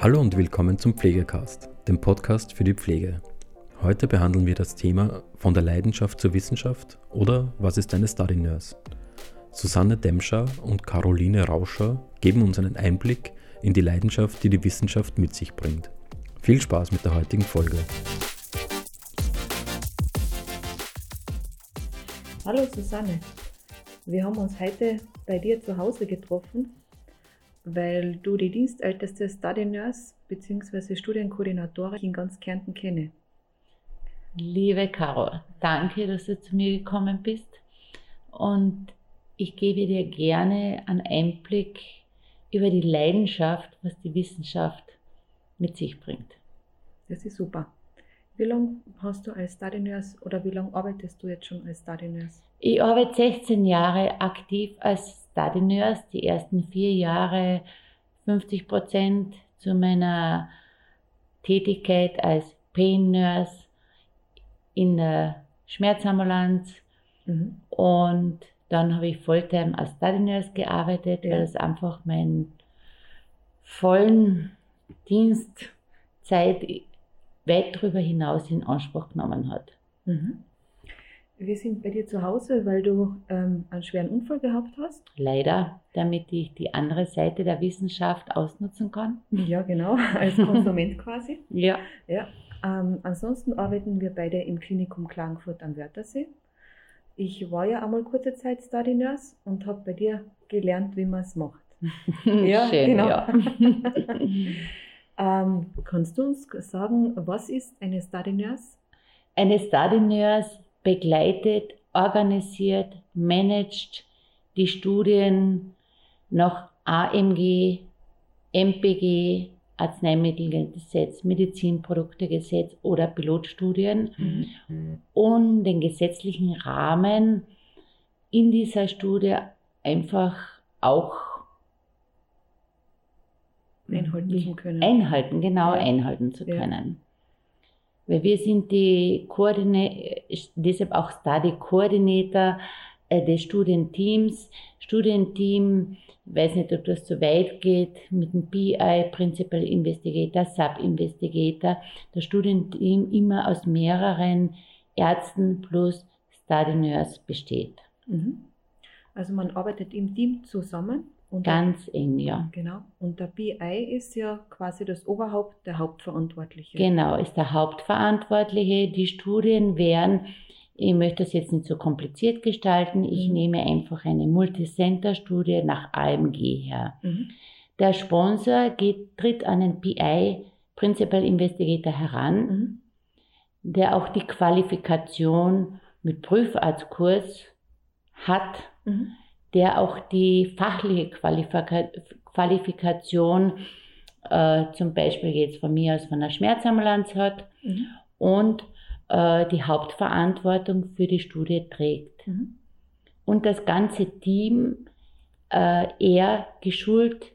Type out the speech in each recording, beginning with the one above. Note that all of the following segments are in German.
Hallo und willkommen zum Pflegecast, dem Podcast für die Pflege. Heute behandeln wir das Thema von der Leidenschaft zur Wissenschaft oder was ist eine Study Nurse? Susanne Demscher und Caroline Rauscher geben uns einen Einblick in die Leidenschaft, die die Wissenschaft mit sich bringt. Viel Spaß mit der heutigen Folge. Hallo Susanne, wir haben uns heute bei dir zu Hause getroffen, weil du die dienstälteste Study Nurse bzw. Studienkoordinatorin in ganz Kärnten kenne. Liebe Caro, danke, dass du zu mir gekommen bist und ich gebe dir gerne einen Einblick über die Leidenschaft, was die Wissenschaft mit sich bringt. Das ist super. Wie lange hast du als Study Nurse oder wie lange arbeitest du jetzt schon als Study Nurse? Ich arbeite 16 Jahre aktiv als Study Nurse, die ersten vier Jahre 50 Prozent zu meiner Tätigkeit als Pain Nurse in der Schmerzambulanz mhm. und dann habe ich Volltime als Study Nurse gearbeitet, ja. weil es einfach meinen vollen Dienstzeit weit darüber hinaus in Anspruch genommen hat. Mhm. Wir sind bei dir zu Hause, weil du ähm, einen schweren Unfall gehabt hast. Leider, damit ich die andere Seite der Wissenschaft ausnutzen kann. Ja, genau, als Konsument quasi. Ja. ja. Ähm, ansonsten arbeiten wir beide im Klinikum Klagenfurt am Wörthersee. Ich war ja einmal kurze Zeit Study Nurse und habe bei dir gelernt, wie man es macht. ja, Schön, genau. Ja. ähm, kannst du uns sagen, was ist eine Study Nurse? Eine Study Nurse begleitet, organisiert, managt die Studien nach AMG, MPG, Arzneimittelgesetz, Medizinproduktegesetz oder Pilotstudien, mhm. um den gesetzlichen Rahmen in dieser Studie einfach auch einhalten zu können. Einhalten, genau, ja. einhalten zu können. Weil wir sind die Koordinator, deshalb auch Study Coordinator äh, des Studienteams. Studienteam, weiß nicht, ob das zu weit geht, mit dem PI, Principal Investigator, Sub Investigator. Das Studienteam immer aus mehreren Ärzten plus Study Nurse besteht. Mhm. Also man arbeitet im Team zusammen und Ganz der, eng, ja. Genau. Und der BI ist ja quasi das Oberhaupt, der Hauptverantwortliche. Genau, ist der Hauptverantwortliche. Die Studien werden, ich möchte das jetzt nicht so kompliziert gestalten, ich mhm. nehme einfach eine Multicenter-Studie nach AMG her. Mhm. Der Sponsor geht, tritt an den PI, Principal Investigator, heran, mhm. der auch die Qualifikation mit Prüfarztkurs hat. Der auch die fachliche Qualifika Qualifikation äh, zum Beispiel jetzt von mir aus von der Schmerzambulanz hat mhm. und äh, die Hauptverantwortung für die Studie trägt. Mhm. Und das ganze Team äh, eher geschult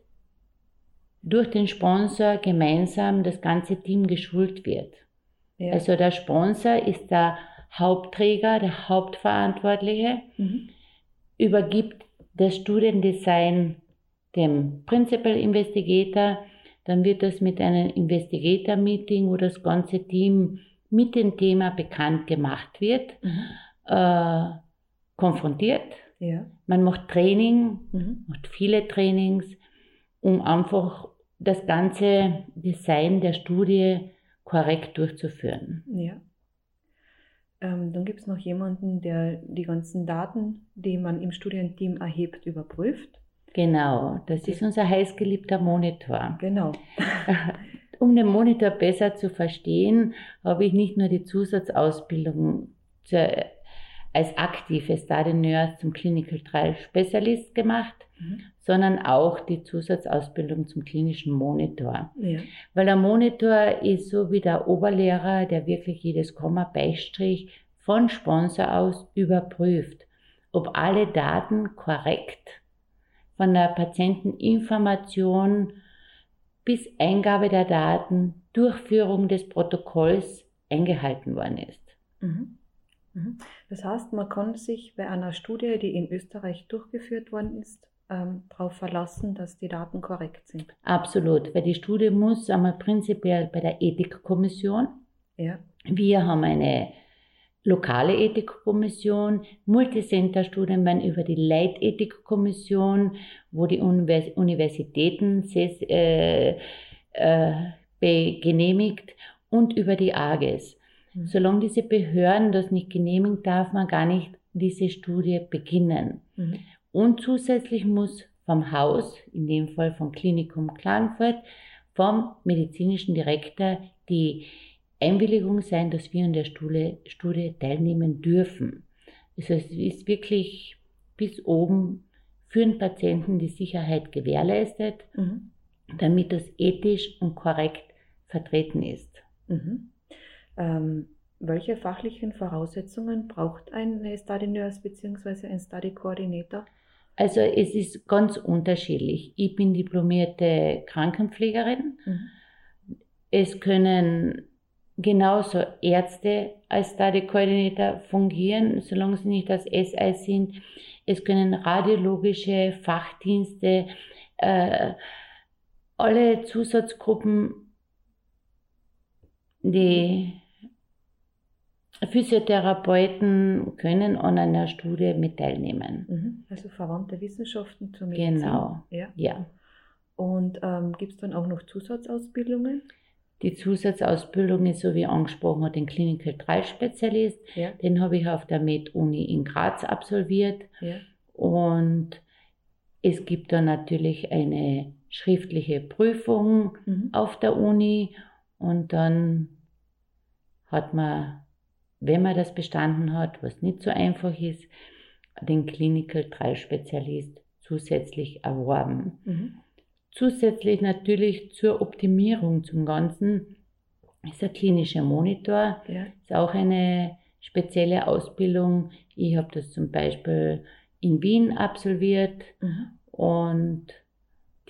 durch den Sponsor gemeinsam das ganze Team geschult wird. Ja. Also der Sponsor ist der Hauptträger, der Hauptverantwortliche. Mhm übergibt das Studiendesign dem Principal Investigator, dann wird das mit einem Investigator Meeting, wo das ganze Team mit dem Thema bekannt gemacht wird, mhm. äh, konfrontiert. Ja. Man macht Training, mhm. macht viele Trainings, um einfach das ganze Design der Studie korrekt durchzuführen. Ja. Ähm, dann gibt es noch jemanden, der die ganzen Daten, die man im Studienteam erhebt, überprüft. Genau, das ist unser heißgeliebter Monitor. Genau. um den Monitor besser zu verstehen, habe ich nicht nur die Zusatzausbildung zur, als aktive Study Nurse zum Clinical Trial Specialist gemacht, mhm. Sondern auch die Zusatzausbildung zum klinischen Monitor. Ja. Weil der Monitor ist so wie der Oberlehrer, der wirklich jedes Komma, Beistrich von Sponsor aus überprüft, ob alle Daten korrekt von der Patienteninformation bis Eingabe der Daten, Durchführung des Protokolls eingehalten worden ist. Mhm. Mhm. Das heißt, man kann sich bei einer Studie, die in Österreich durchgeführt worden ist, ähm, darauf verlassen, dass die Daten korrekt sind. Absolut, weil die Studie muss einmal prinzipiell bei der Ethikkommission. Ja. Wir haben eine lokale Ethikkommission, Multicenter-Studien werden über die Leitethikkommission, wo die Universitäten äh, äh, genehmigt und über die AGES. Mhm. Solange diese Behörden das nicht genehmigen, darf man gar nicht diese Studie beginnen. Mhm. Und zusätzlich muss vom Haus, in dem Fall vom Klinikum Klagenfurt, vom medizinischen Direktor die Einwilligung sein, dass wir an der Studie, Studie teilnehmen dürfen. Also es ist wirklich bis oben für den Patienten die Sicherheit gewährleistet, mhm. damit das ethisch und korrekt vertreten ist. Mhm. Ähm, welche fachlichen Voraussetzungen braucht ein Study Nurse bzw. ein Study Coordinator? Also es ist ganz unterschiedlich. Ich bin diplomierte Krankenpflegerin. Mhm. Es können genauso Ärzte als Study Coordinator fungieren, solange sie nicht als SI sind. Es können radiologische Fachdienste, äh, alle Zusatzgruppen, die Physiotherapeuten können an einer Studie mit teilnehmen. Mhm. Also verwandte Wissenschaften zur Medizin. Genau. Ja. ja. Und ähm, gibt es dann auch noch Zusatzausbildungen? Die Zusatzausbildung ist, so wie angesprochen den Clinical Trial Spezialist. Ja. Den habe ich auf der Med-Uni in Graz absolviert. Ja. Und es gibt dann natürlich eine schriftliche Prüfung mhm. auf der Uni und dann hat man wenn man das bestanden hat, was nicht so einfach ist, den Clinical Trial Spezialist zusätzlich erworben. Mhm. Zusätzlich natürlich zur Optimierung zum Ganzen ist der klinische Monitor, ja. ist auch eine spezielle Ausbildung. Ich habe das zum Beispiel in Wien absolviert mhm. und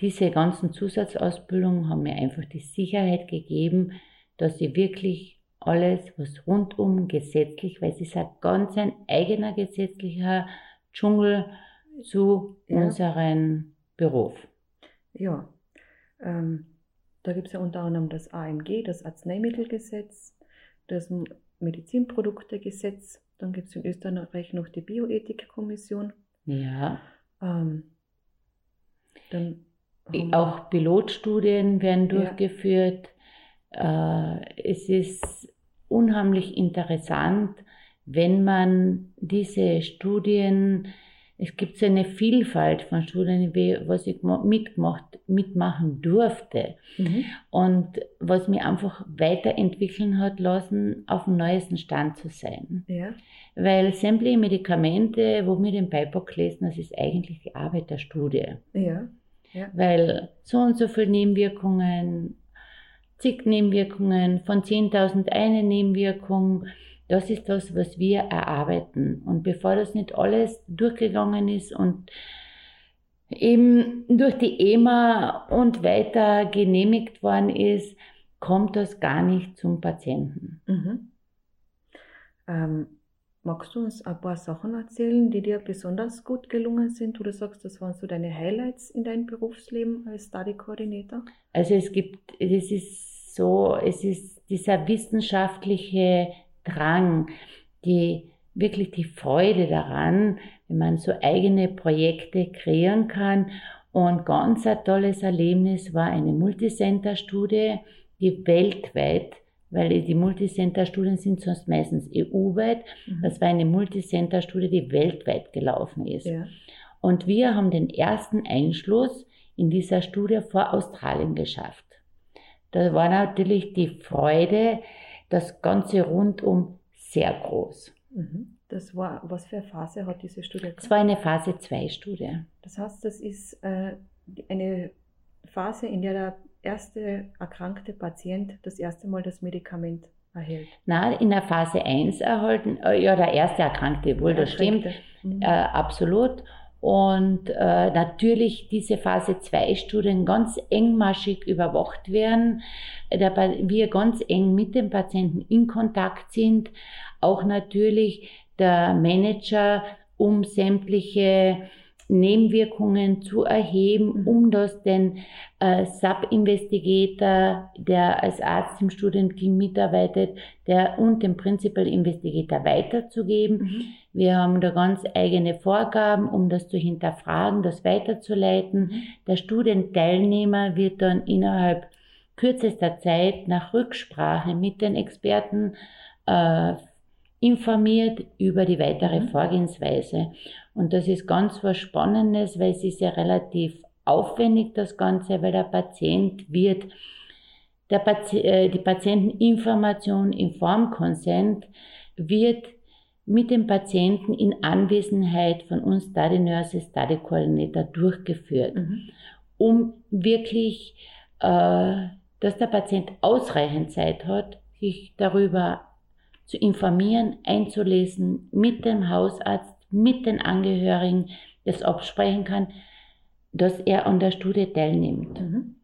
diese ganzen Zusatzausbildungen haben mir einfach die Sicherheit gegeben, dass ich wirklich alles, was rundum gesetzlich, weil es ist ein ganz ein eigener gesetzlicher Dschungel zu ja. unserem Beruf. Ja, ähm, da gibt es ja unter anderem das AMG, das Arzneimittelgesetz, das Medizinproduktegesetz, dann gibt es in Österreich noch die Bioethikkommission. Ja. Ähm, dann auch Pilotstudien werden durchgeführt. Ja. Äh, es ist unheimlich interessant, wenn man diese Studien, es gibt so eine Vielfalt von Studien, was ich mitgemacht, mitmachen durfte mhm. und was mir einfach weiterentwickeln hat lassen, auf dem neuesten Stand zu sein. Ja. Weil sämtliche Medikamente, wo wir den Beipack lesen, das ist eigentlich die Arbeit der Studie. Ja. Ja. Weil so und so viele Nebenwirkungen, zig Nebenwirkungen, von 10.000 eine Nebenwirkung. Das ist das, was wir erarbeiten. Und bevor das nicht alles durchgegangen ist und eben durch die EMA und weiter genehmigt worden ist, kommt das gar nicht zum Patienten. Mhm. Ähm, magst du uns ein paar Sachen erzählen, die dir besonders gut gelungen sind? Du sagst, das waren so deine Highlights in deinem Berufsleben als Study Coordinator? Also es gibt, es ist so, es ist dieser wissenschaftliche Drang, die wirklich die Freude daran, wenn man so eigene Projekte kreieren kann. Und ganz ein tolles Erlebnis war eine Multicenter-Studie, die weltweit, weil die Multicenter-Studien sind sonst meistens EU-weit, mhm. das war eine Multicenter-Studie, die weltweit gelaufen ist. Ja. Und wir haben den ersten Einschluss in dieser Studie vor Australien geschafft. Da war natürlich die Freude, das Ganze rundum sehr groß. Mhm. Das war, was für eine Phase hat diese Studie gehabt? Das war eine Phase 2 Studie. Das heißt, das ist äh, eine Phase, in der der erste erkrankte Patient das erste Mal das Medikament erhält. Na, in der Phase 1 erhalten, äh, ja, der erste Erkrankte, wohl, das stimmt, mhm. äh, absolut. Und äh, natürlich diese Phase 2 Studien ganz engmaschig überwacht werden, dabei wir ganz eng mit dem Patienten in Kontakt sind, auch natürlich der Manager um sämtliche Nebenwirkungen zu erheben, mhm. um das den äh, Sub-Investigator, der als Arzt im Studienteam mitarbeitet, der und dem Principal Investigator weiterzugeben. Mhm. Wir haben da ganz eigene Vorgaben, um das zu hinterfragen, das weiterzuleiten. Mhm. Der Studienteilnehmer wird dann innerhalb kürzester Zeit nach Rücksprache mit den Experten äh, informiert über die weitere mhm. Vorgehensweise. Und das ist ganz was Spannendes, weil es ist ja relativ aufwendig, das Ganze, weil der Patient wird, der Pati äh, die Patienteninformation im Formkonsent wird mit dem Patienten in Anwesenheit von uns Study Nurses, Study Coordinator durchgeführt, mhm. um wirklich, äh, dass der Patient ausreichend Zeit hat, sich darüber zu informieren, einzulesen, mit dem Hausarzt mit den Angehörigen das absprechen kann, dass er an der Studie teilnimmt. Mhm.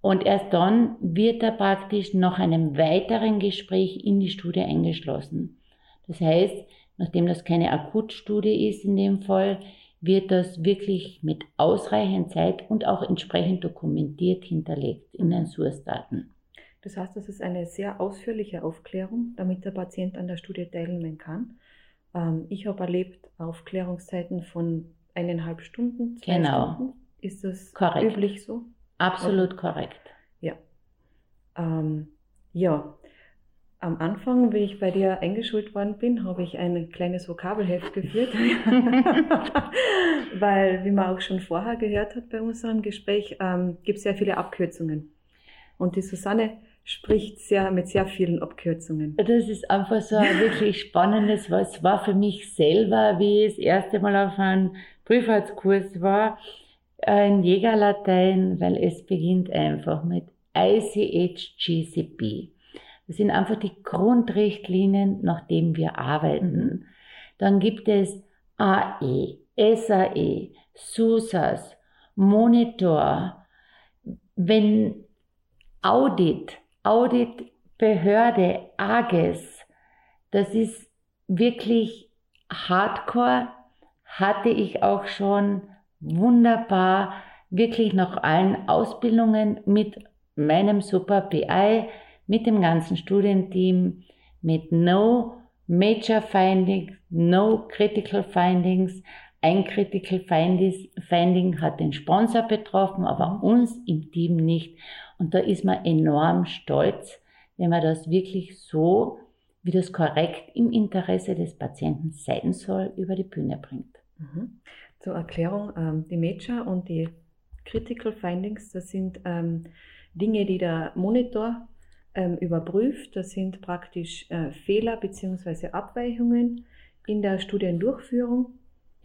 Und erst dann wird er praktisch nach einem weiteren Gespräch in die Studie eingeschlossen. Das heißt, nachdem das keine Akutstudie ist in dem Fall, wird das wirklich mit ausreichend Zeit und auch entsprechend dokumentiert hinterlegt in den Source-Daten. Das heißt, das ist eine sehr ausführliche Aufklärung, damit der Patient an der Studie teilnehmen kann. Ähm, ich habe erlebt Aufklärungszeiten von eineinhalb Stunden, zwei genau. Stunden. Ist das korrekt. üblich so? Absolut okay. korrekt. Ja. Ähm, ja. Am Anfang, wie ich bei dir eingeschult worden bin, habe ich ein kleines Vokabelheft geführt, weil, wie man auch schon vorher gehört hat bei unserem Gespräch, ähm, gibt es sehr viele Abkürzungen. Und die Susanne spricht sehr, mit sehr vielen Abkürzungen. Das ist einfach so ein wirklich spannendes, was war für mich selber, wie ich das erste Mal auf einem Prüfungskurs war, ein Jägerlatein, weil es beginnt einfach mit ICH-GCP. Das sind einfach die Grundrichtlinien, nach denen wir arbeiten. Mhm. Dann gibt es AE, SAE, SUSAS, Monitor, wenn Audit, Auditbehörde, AGES, das ist wirklich hardcore, hatte ich auch schon wunderbar, wirklich nach allen Ausbildungen mit meinem Super BI, mit dem ganzen Studienteam, mit No Major Findings, No Critical Findings. Ein Critical Finding hat den Sponsor betroffen, aber uns im Team nicht. Und da ist man enorm stolz, wenn man das wirklich so, wie das korrekt im Interesse des Patienten sein soll, über die Bühne bringt. Mhm. Zur Erklärung, ähm, die Major und die Critical Findings, das sind ähm, Dinge, die der Monitor ähm, überprüft. Das sind praktisch äh, Fehler bzw. Abweichungen in der Studiendurchführung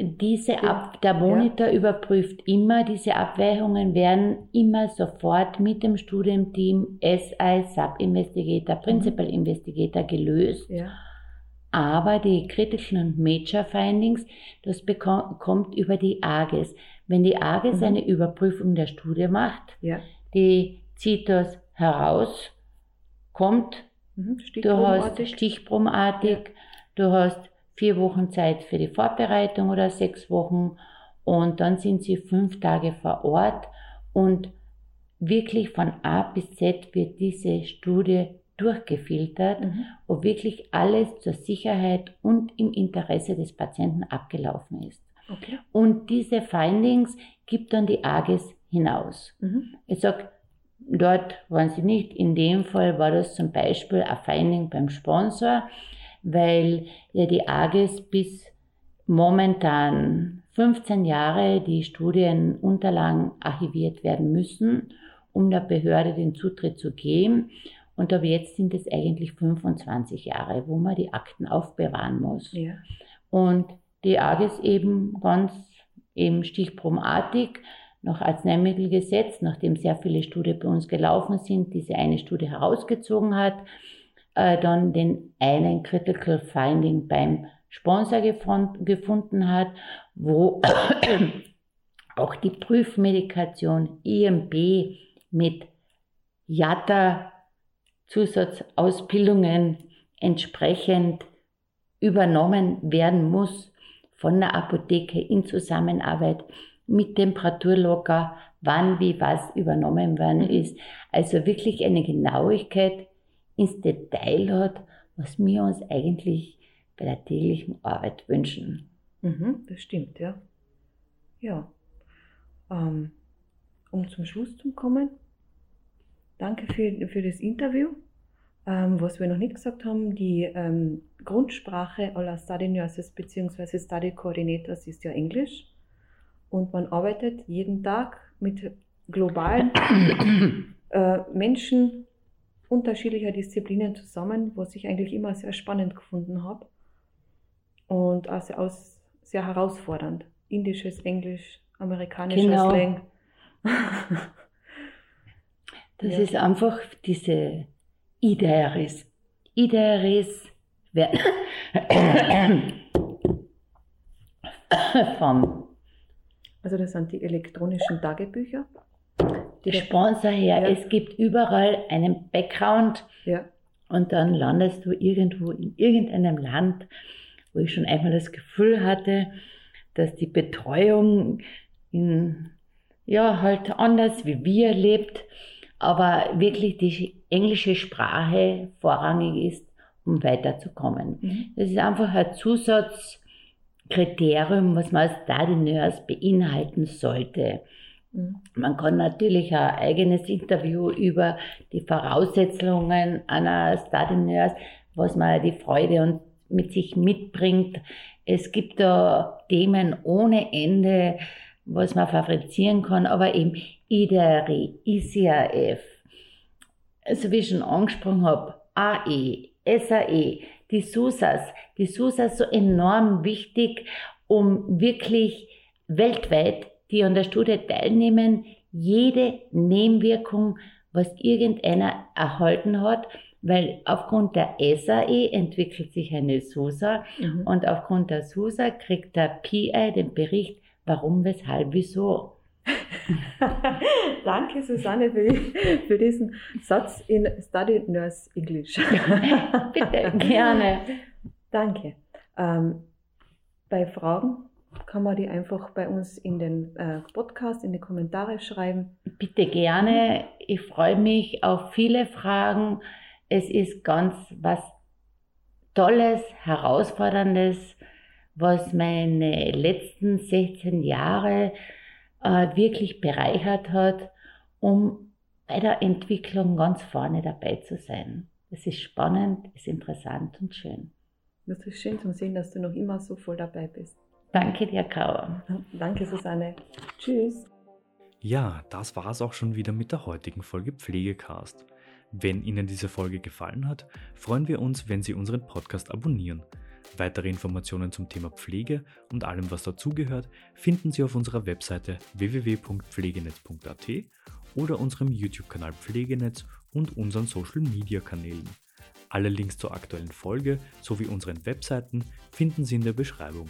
diese Ab der Monitor ja. überprüft immer, diese Abweichungen werden immer sofort mit dem Studienteam SI Sub-Investigator, mhm. Principal mhm. Investigator gelöst. Ja. Aber die kritischen und Major Findings, das kommt über die AGES. Wenn die AGES mhm. eine Überprüfung der Studie macht, ja. die zieht das heraus, kommt, mhm. du hast stichprobenartig, du hast vier Wochen Zeit für die Vorbereitung oder sechs Wochen und dann sind sie fünf Tage vor Ort und wirklich von A bis Z wird diese Studie durchgefiltert, mhm. ob wirklich alles zur Sicherheit und im Interesse des Patienten abgelaufen ist. Okay. Und diese Findings gibt dann die AGES hinaus. Mhm. Ich sage, dort waren sie nicht. In dem Fall war das zum Beispiel ein Finding beim Sponsor weil ja die AGES bis momentan 15 Jahre die Studienunterlagen archiviert werden müssen, um der Behörde den Zutritt zu geben. Und ab jetzt sind es eigentlich 25 Jahre, wo man die Akten aufbewahren muss. Ja. Und die AGES eben ganz eben stichprobenartig nach Arzneimittelgesetz, nachdem sehr viele Studien bei uns gelaufen sind, diese eine Studie herausgezogen hat, äh, dann den einen Critical Finding beim Sponsor gefunden hat, wo auch die Prüfmedikation IMB mit JATA Zusatzausbildungen entsprechend übernommen werden muss von der Apotheke in Zusammenarbeit mit Temperaturlocker, wann, wie, was übernommen worden mhm. ist. Also wirklich eine Genauigkeit ins Detail hat, was wir uns eigentlich bei der täglichen Arbeit wünschen. Mhm, das stimmt, ja. Ja. Ähm, um zum Schluss zu kommen, danke für, für das Interview. Ähm, was wir noch nicht gesagt haben, die ähm, Grundsprache aller Study Nurses bzw. Study Coordinators ist ja Englisch. Und man arbeitet jeden Tag mit globalen äh, Menschen unterschiedlicher Disziplinen zusammen, was ich eigentlich immer sehr spannend gefunden habe. Und also aus, sehr herausfordernd. Indisches, Englisch, amerikanischer genau. Slang. das ja. ist einfach diese Idearis. Idearis vom. Also das sind die elektronischen Tagebücher. Die Sponsor her, ja. es gibt überall einen Background ja. und dann landest du irgendwo in irgendeinem Land, wo ich schon einmal das Gefühl hatte, dass die Betreuung in, ja, halt anders wie wir lebt, aber wirklich die englische Sprache vorrangig ist, um weiterzukommen. Mhm. Das ist einfach ein Zusatzkriterium, was man als Study Nurse beinhalten sollte. Man kann natürlich ein eigenes Interview über die Voraussetzungen einer Study Nurse, was man die Freude und mit sich mitbringt. Es gibt da Themen ohne Ende, was man fabrizieren kann, aber eben IDRI, ICAF, also wie ich schon angesprochen habe, AE, SAE, die SUSAS, die SUSAS so enorm wichtig, um wirklich weltweit, die an der Studie teilnehmen, jede Nebenwirkung, was irgendeiner erhalten hat, weil aufgrund der SAE entwickelt sich eine SUSA mhm. und aufgrund der SUSA kriegt der PI den Bericht, warum, weshalb, wieso. Danke, Susanne, für, für, diesen Satz in Study Nurse English. Bitte, gerne. Danke. Ähm, bei Fragen kann man die einfach bei uns in den äh, Podcast, in die Kommentare schreiben. Bitte gerne. Ich freue mich auf viele Fragen. Es ist ganz was Tolles, Herausforderndes, was meine letzten 16 Jahre äh, wirklich bereichert hat, um bei der Entwicklung ganz vorne dabei zu sein. Es ist spannend, es ist interessant und schön. Das ist schön zu sehen, dass du noch immer so voll dabei bist. Danke dir, Kauer. Danke, Susanne. Tschüss. Ja, das war es auch schon wieder mit der heutigen Folge Pflegecast. Wenn Ihnen diese Folge gefallen hat, freuen wir uns, wenn Sie unseren Podcast abonnieren. Weitere Informationen zum Thema Pflege und allem, was dazugehört, finden Sie auf unserer Webseite www.pflegenetz.at oder unserem YouTube-Kanal Pflegenetz und unseren Social-Media-Kanälen. Alle Links zur aktuellen Folge sowie unseren Webseiten finden Sie in der Beschreibung.